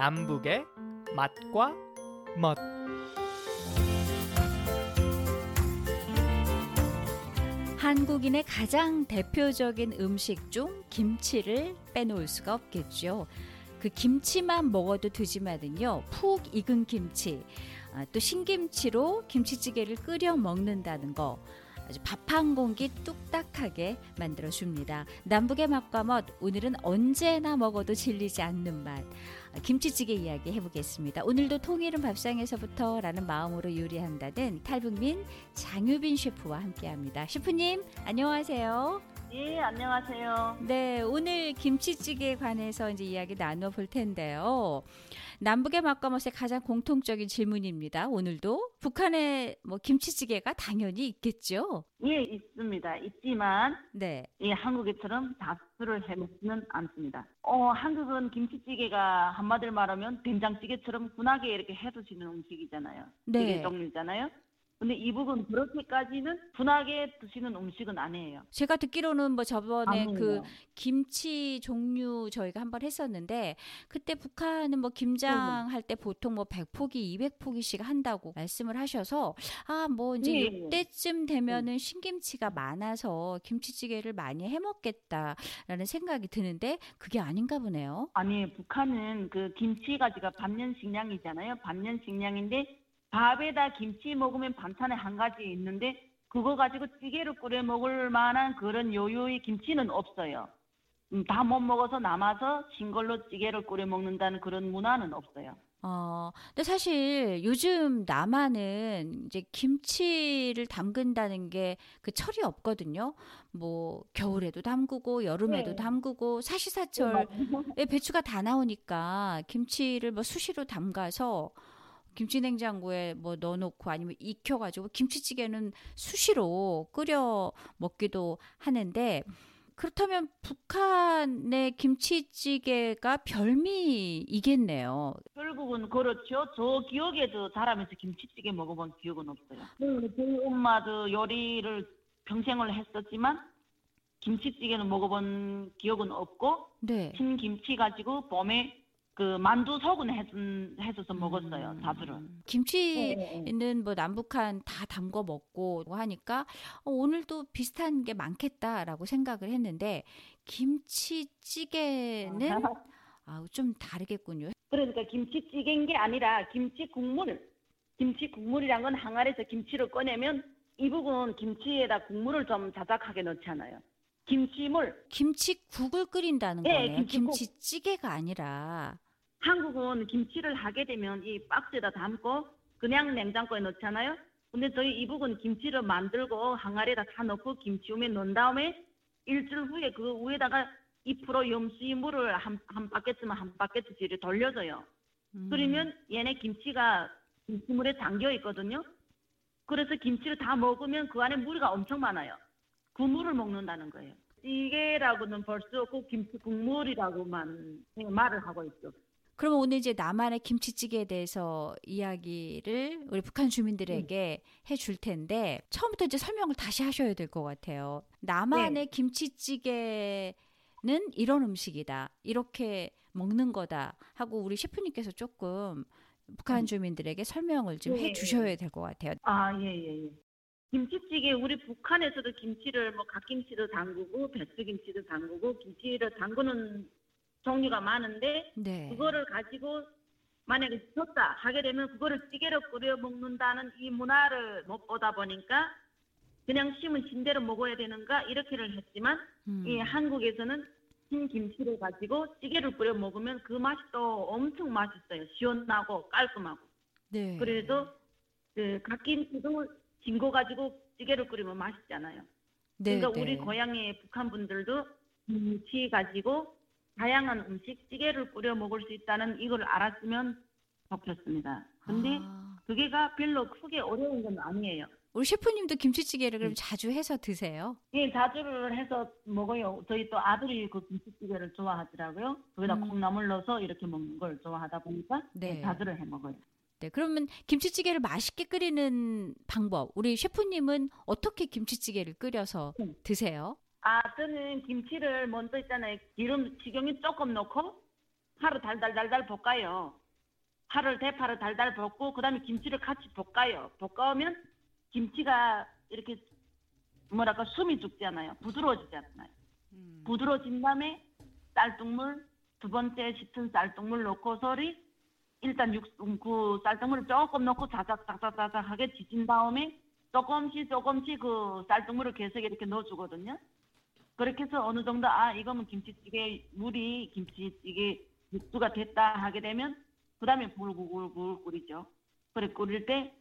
남북의 맛과 멋 한국인의 가장 대표적인 음식 중 김치를 빼놓을 수가 없겠죠. 그 김치만 먹어도 되지만은요, 푹 익은 김치, 아, 또 신김치로 김치찌개를 끓여 먹는다는 거. 아주 밥 한 공기 뚝딱하게 만들어 줍니다. 남북의 맛과 멋, 오늘은 언제나 먹어도 질리지 않는 맛. 김치찌개 이야기 해보겠습니다. 오늘도 통일은 밥상에서부터 라는 마음으로 요리한다는 탈북민 장유빈 셰프와 함께합니다. 셰프님, 안녕하세요. 예, 안녕하세요. 네, 오늘 김치찌개에 관해서 이제 이야기 나눠 볼 텐데요. 남북의 맛과 멋의 가장 공통적인 질문입니다. 오늘도 북한의 뭐 김치찌개가 당연히 있겠죠. 예, 있습니다. 있지만 네. 예, 한국에처럼 다수를 해먹지는 않습니다. 어, 한국은 김치찌개가 한마디로 말하면 된장찌개처럼 분하게 이렇게 해두시는 음식이잖아요. 네. 찌개 종류잖아요. 근데 이북은 그렇게까지는 분하게 드시는 음식은 아니에요. 제가 듣기로는 뭐 저번에 아니에요. 그 김치 종류 저희가 한번 했었는데 그때 북한은 뭐 김장 할 때 보통 뭐 100포기, 200포기씩 한다고 말씀을 하셔서 아, 뭐 이제 예, 예. 이때쯤 되면은 신김치가 많아서 김치찌개를 많이 해 먹겠다라는 생각이 드는데 그게 아닌가 보네요. 아니, 북한은 그 김치 가 지가 반년 식량이잖아요. 반년 식량인데 밥에다 김치 먹으면 반찬에 한 가지 있는데 그거 가지고 찌개를 끓여 먹을 만한 그런 요요의 김치는 없어요. 음, 다 못 먹어서 남아서 신걸로 찌개를 끓여 먹는다는 그런 문화는 없어요. 어, 근데 사실 요즘 남한은 이제 김치를 담근다는 게 그 철이 없거든요. 뭐 겨울에도 담그고 여름에도 네. 담그고 사시사철에 배추가 다 나오니까 김치를 뭐 수시로 담가서 김치 냉장고에 뭐 넣어놓고 아니면 익혀가지고 김치찌개는 수시로 끓여 먹기도 하는데 그렇다면 북한의 김치찌개가 별미이겠네요. 결국은 그렇죠. 저 기억에도 자라면서 김치찌개 먹어본 기억은 없어요. 그 저희 엄마도 요리를 평생을 했었지만 김치찌개는 먹어본 기억은 없고 네. 흰 김치 가지고 봄에 그 만두 해준, 해줘서 먹었어요. 음. 김치는 뭐 남북한 다 담궈 먹고 하니까 어, 오늘도 비슷한 게 많겠다라고 생각을 했는데 김치찌개는 아, 좀 다르겠군요. 그러니까 김치찌개인 게 아니라 김치 국물. 김치 국물이란 건 항아리에서 김치를 꺼내면 이북은 김치에다 국물을 좀 자작하게 넣잖아요. 김치물. 김치국을 끓인다는 예, 거네요. 김치국. 김치찌개가 아니라. 한국은 김치를 하게 되면 이 박스에다 담고 그냥 냉장고에 넣잖아요. 근데 저희 이북은 김치를 만들고 항아리에다 다 넣고 김치움에 넣은 다음에 일주일 후에 그 위에다가 2% 염수물을 한, 한 바켓쯤 한 이렇게 돌려줘요. 음. 그러면 얘네 김치가 김치물에 담겨 있거든요. 그래서 김치를 다 먹으면 그 안에 물이 엄청 많아요. 그 물을 먹는다는 거예요. 찌개라고는 볼수 없고 김치 국물이라고만 말을 하고 있죠. 그러면 오늘 이제 남한의 김치찌개에 대해서 이야기를 우리 북한 주민들에게 해줄 텐데 처음부터 이제 설명을 다시 하셔야 될 것 같아요. 남한의 김치찌개는 이런 음식이다. 이렇게 먹는 거다. 하고 우리 셰프님께서 조금 북한 주민들에게 설명을 좀 네. 해주셔야 될 것 같아요. 아, 예, 예, 예. 김치찌개, 우리 북한에서도 김치를 뭐 갓김치도 담그고, 배추김치도 담그고, 김치를 담그는 종류가 많은데, 네. 그거를 가지고 만약에 줬다 하게 되면 그거를 찌개로 끓여 먹는다는 이 문화를 못 보다 보니까 그냥 심은 진대로 먹어야 되는가 이렇게를 했지만 음. 이 한국에서는 흰 김치를 가지고 찌개를 끓여 먹으면 그 맛이 또 엄청 맛있어요. 시원하고 깔끔하고. 네. 그래도 그 갓김치도 진거 가지고 찌개를 끓이면 맛있잖아요. 네, 그러니까 네. 우리 고향의 북한 분들도 김치 가지고 다양한 음식 찌개를 끓여 먹을 수 있다는 이걸 알았으면 좋겠습니다. 근데 아, 그게가 별로 크게 어려운 건 아니에요. 우리 셰프님도 김치찌개를 음. 그럼 자주 해서 드세요? 예, 자주를 해서 먹어요. 저희 또 아들이 그 김치찌개를 좋아하더라고요. 거기다 음. 콩나물 넣어서 이렇게 먹는 걸 좋아하다 보니까 네. 예, 자주를 해 먹어요. 네, 그러면 김치찌개를 맛있게 끓이는 방법, 우리 셰프님은 어떻게 김치찌개를 끓여서 음. 드세요? 아, 저는 김치를 먼저 있잖아요. 기름 식용유 조금 넣고 파를 달달달달 볶아요. 파를 대파를 달달 볶고 그 다음에 김치를 같이 볶아요. 볶아오면 김치가 이렇게 뭐랄까 숨이 죽잖아요. 부드러워지잖아요. 음. 부드러워진 다음에 쌀뜨물 두 번째 짙은 쌀뜨물 넣고서리 일단 육, 음, 그 쌀뜨물을 조금 넣고 자작자작자작하게 지진 다음에 조금씩 조금씩 그 쌀뜨물을 계속 이렇게 넣어주거든요. 그렇게 해서 어느 정도 아 이거면 김치찌개 물이 김치찌개 육수가 됐다 하게 되면 그 다음에 불구굴굴 끓이죠. 그래 끓일 때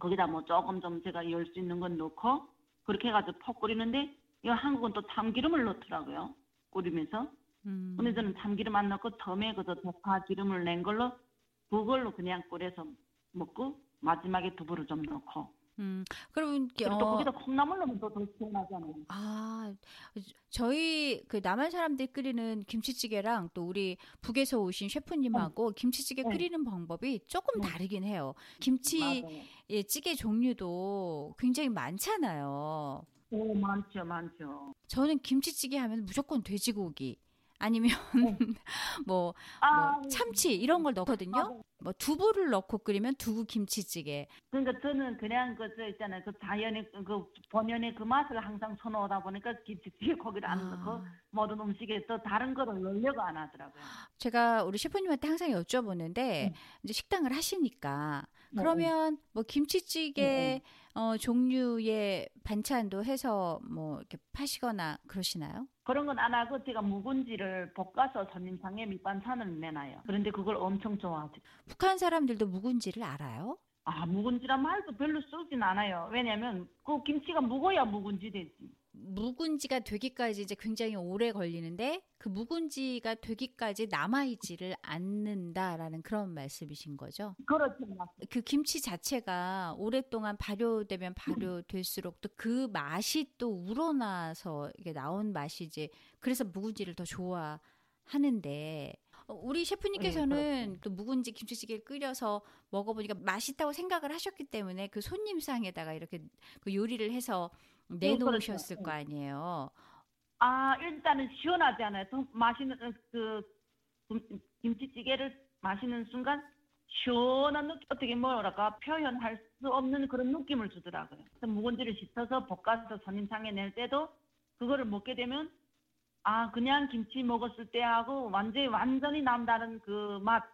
거기다 뭐 조금 좀 제가 열 수 있는 건 넣고 그렇게 해가지고 퍽 끓이는데 이거 한국은 또 참기름을 넣더라고요. 끓이면서. 음. 근데 저는 참기름 안 넣고 덤에 그저 대파 기름을 낸 걸로 그걸로 그냥 끓여서 먹고 마지막에 두부를 좀 넣고 음. 그러면 또 어, 거기다 콩나물 넣으면 또더 시원하잖아요. 아, 저희 그 남한 사람들이 끓이는 김치찌개랑 또 우리 북에서 오신 셰프님하고 김치찌개 네. 끓이는 방법이 조금 네. 다르긴 해요. 김치. 예, 찌개 종류도 굉장히 많잖아요. 오 많죠 많죠. 저는 김치찌개 하면 무조건 돼지고기 아니면 뭐, 아 뭐 참치 이런 걸 넣거든요. 맞아요. 뭐 두부를 넣고 끓이면 두부 김치찌개. 그러니까 저는 그냥 그저 있잖아요 그 자연의 그- 그 본연의 그 맛을 항상 선호하다 보니까 김치찌개 거기를 안 넣고 아, 모든 음식에 또 다른 거를 넣으려고 안 하더라고요. 제가 우리 셰프님한테 항상 여쭤보는데 네. 이제 식당을 하시니까 네, 그러면 뭐 김치찌개 네, 어, 종류의 반찬도 해서 뭐 이렇게 파시거나 그러시나요? 그런 건 안 하고 제가 묵은지를 볶아서 손님상에 밑반찬을 내놔요. 그런데 그걸 엄청 좋아하죠. 북한 사람들도 묵은지를 알아요? 아 묵은지란 말도 별로 쓰진 않아요. 왜냐면 그 김치가 묵어야 묵은지 되지. 묵은지가 되기까지 이제 굉장히 오래 걸리는데 그 묵은지가 되기까지 남아있지를 않는다라는 그런 말씀이신 거죠. 맞그 김치 자체가 오랫동안 발효되면 발효될수록 또 그 맛이 또 우러나서 이게 나온 맛이지. 그래서 묵은지를 더 좋아 하는데 어, 우리 셰프님께서는 네, 또 묵은지 김치찌개를 끓여서 먹어보니까 맛있다고 생각을 하셨기 때문에 그 손님상에다가 이렇게 그 요리를 해서 내놓으셨을 그렇죠. 거 아니에요. 아 일단은 시원하지 않아요. 좀 마시는 어, 그 김- 김치찌개를 마시는 순간 시원한 느낌 어떻게 뭐랄까 표현할 수 없는 그런 느낌을 주더라고요. 묵은지를 씻어서 볶아서 손님상에 낼 때도 그거를 먹게 되면 아 그냥 김치 먹었을 때하고 완전히 완전히 남다른 그 맛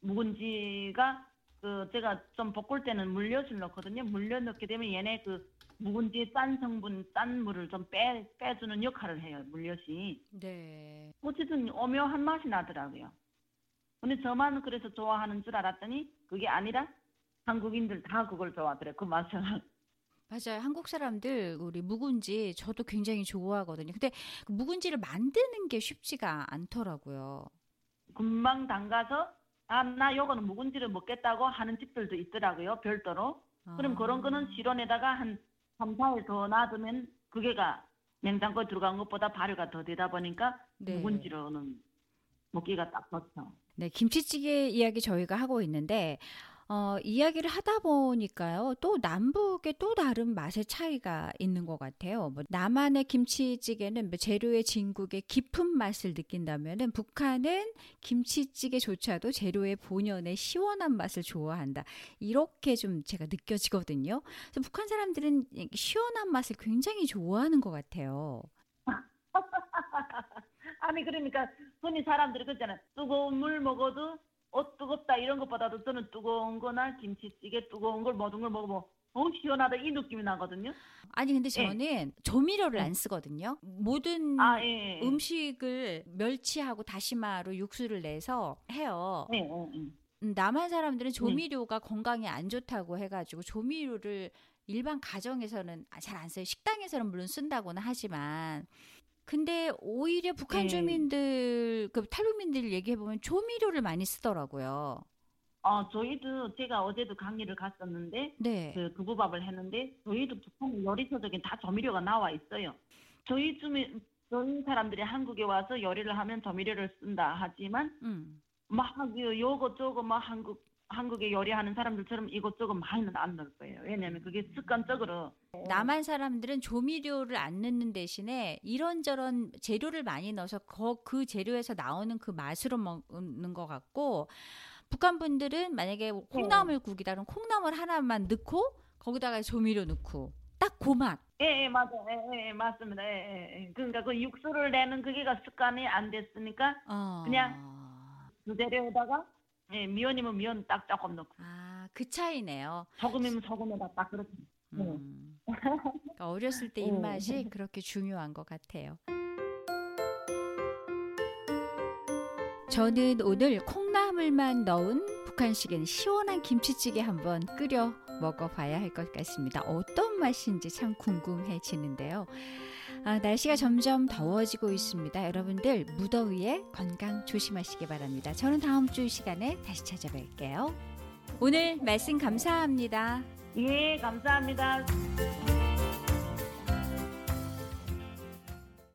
묵은지가 그 제가 좀 볶을 때는 물엿을 넣거든요. 물엿 넣게 되면 얘네 그 묵은지의 짠 성분, 짠 물을 좀 빼, 빼주는 역할을 해요, 물엿이. 네. 어쨌든 오묘한 맛이 나더라고요. 근데 저만 그래서 좋아하는 줄 알았더니 그게 아니라 한국인들 다 그걸 좋아하더래요, 그 맛을. 맞아요. 한국 사람들 우리 묵은지 저도 굉장히 좋아하거든요. 근데 그 묵은지를 만드는 게 쉽지가 않더라고요. 금방 담가서 아, 나 요거는 묵은지를 먹겠다고 하는 집들도 있더라고요, 별도로. 그럼 아. 그런 거는 실온에다가 한 3, 4일 더 놔두면 그게가 냉장고에 들어간 것보다 발효가 더 되다 보니까 네. 묵은지로는 먹기가 딱 좋죠. 네, 김치찌개 이야기 저희가 하고 있는데 어, 이야기를 하다 보니까요. 또 남북의 또 다른 맛의 차이가 있는 것 같아요. 뭐 남한의 김치찌개는 뭐 재료의 진국의 깊은 맛을 느낀다면은 북한은 김치찌개조차도 재료의 본연의 시원한 맛을 좋아한다. 이렇게 좀 제가 느껴지거든요. 그래서 북한 사람들은 이 시원한 맛을 굉장히 좋아하는 것 같아요. 아니 그러니까 흔히 사람들이 그러잖아요. 뜨거운 물 먹어도 어 뜨겁다 이런 것보다도 저는 뜨거운 거나 김치찌개 뜨거운 걸 모든 걸 먹으면 어 시원하다 이 느낌이 나거든요. 아니 근데 예. 저는 조미료를 예. 안 쓰거든요. 모든 아 예. 예. 음식을 멸치하고 다시마로 육수를 내서 해요. 예, 예, 예. 음, 남한 사람들은 조미료가 건강에 안 좋다고 해가지고 조미료를 일반 가정에서는 잘 안 써요. 식당에서는 물론 쓴다고는 하지만. 근데 오히려 북한 네. 주민들, 그 탈북민들 얘기해 보면 조미료를 많이 쓰더라고요. 어 저희도 제가 어제도 강의를 갔었는데 네. 그 두부밥을 했는데 저희도 북한 요리서적인 다 조미료가 나와 있어요. 저희 주민 저희 사람들이 한국에 와서 요리를 하면 조미료를 쓴다 하지만 음. 막 요- 요거 저거 막 한국 한국에 요리하는 사람들처럼 이것저것 많이는 안 넣을 거예요. 왜냐하면 그게 습관적으로 남한 사람들은 조미료를 안 넣는 대신에 이런저런 재료를 많이 넣어서 그, 그 재료에서 나오는 그 맛으로 먹는 것 같고 북한 분들은 만약에 콩나물국이다 그럼 콩나물 하나만 넣고 거기다가 조미료 넣고 딱 그 맛. 예, 예, 맞아요. 예, 예, 맞습니다. 예, 예, 예. 그러니까 그 육수를 내는 그게가 습관이 안 됐으니까 어. 그냥 그 재료에다가 예, 미원이면 미원 딱 조금 넣고 아, 그 차이네요. 소금이면 소금에다 딱 그렇게. 네. 음. 그러니까 어렸을 때 어. 입맛이 그렇게 중요한 것 같아요. 저는 오늘 콩나물만 넣은 북한식인 시원한 김치찌개 한번 끓여 먹어봐야 할 것 같습니다. 어떤 맛인지 참 궁금해지는데요. 아, 날씨가 점점 더워지고 있습니다. 여러분들 무더위에 건강 조심하시기 바랍니다. 저는 다음 주이 시간에 다시 찾아뵐게요. 오늘 말씀 감사합니다. 예, 감사합니다.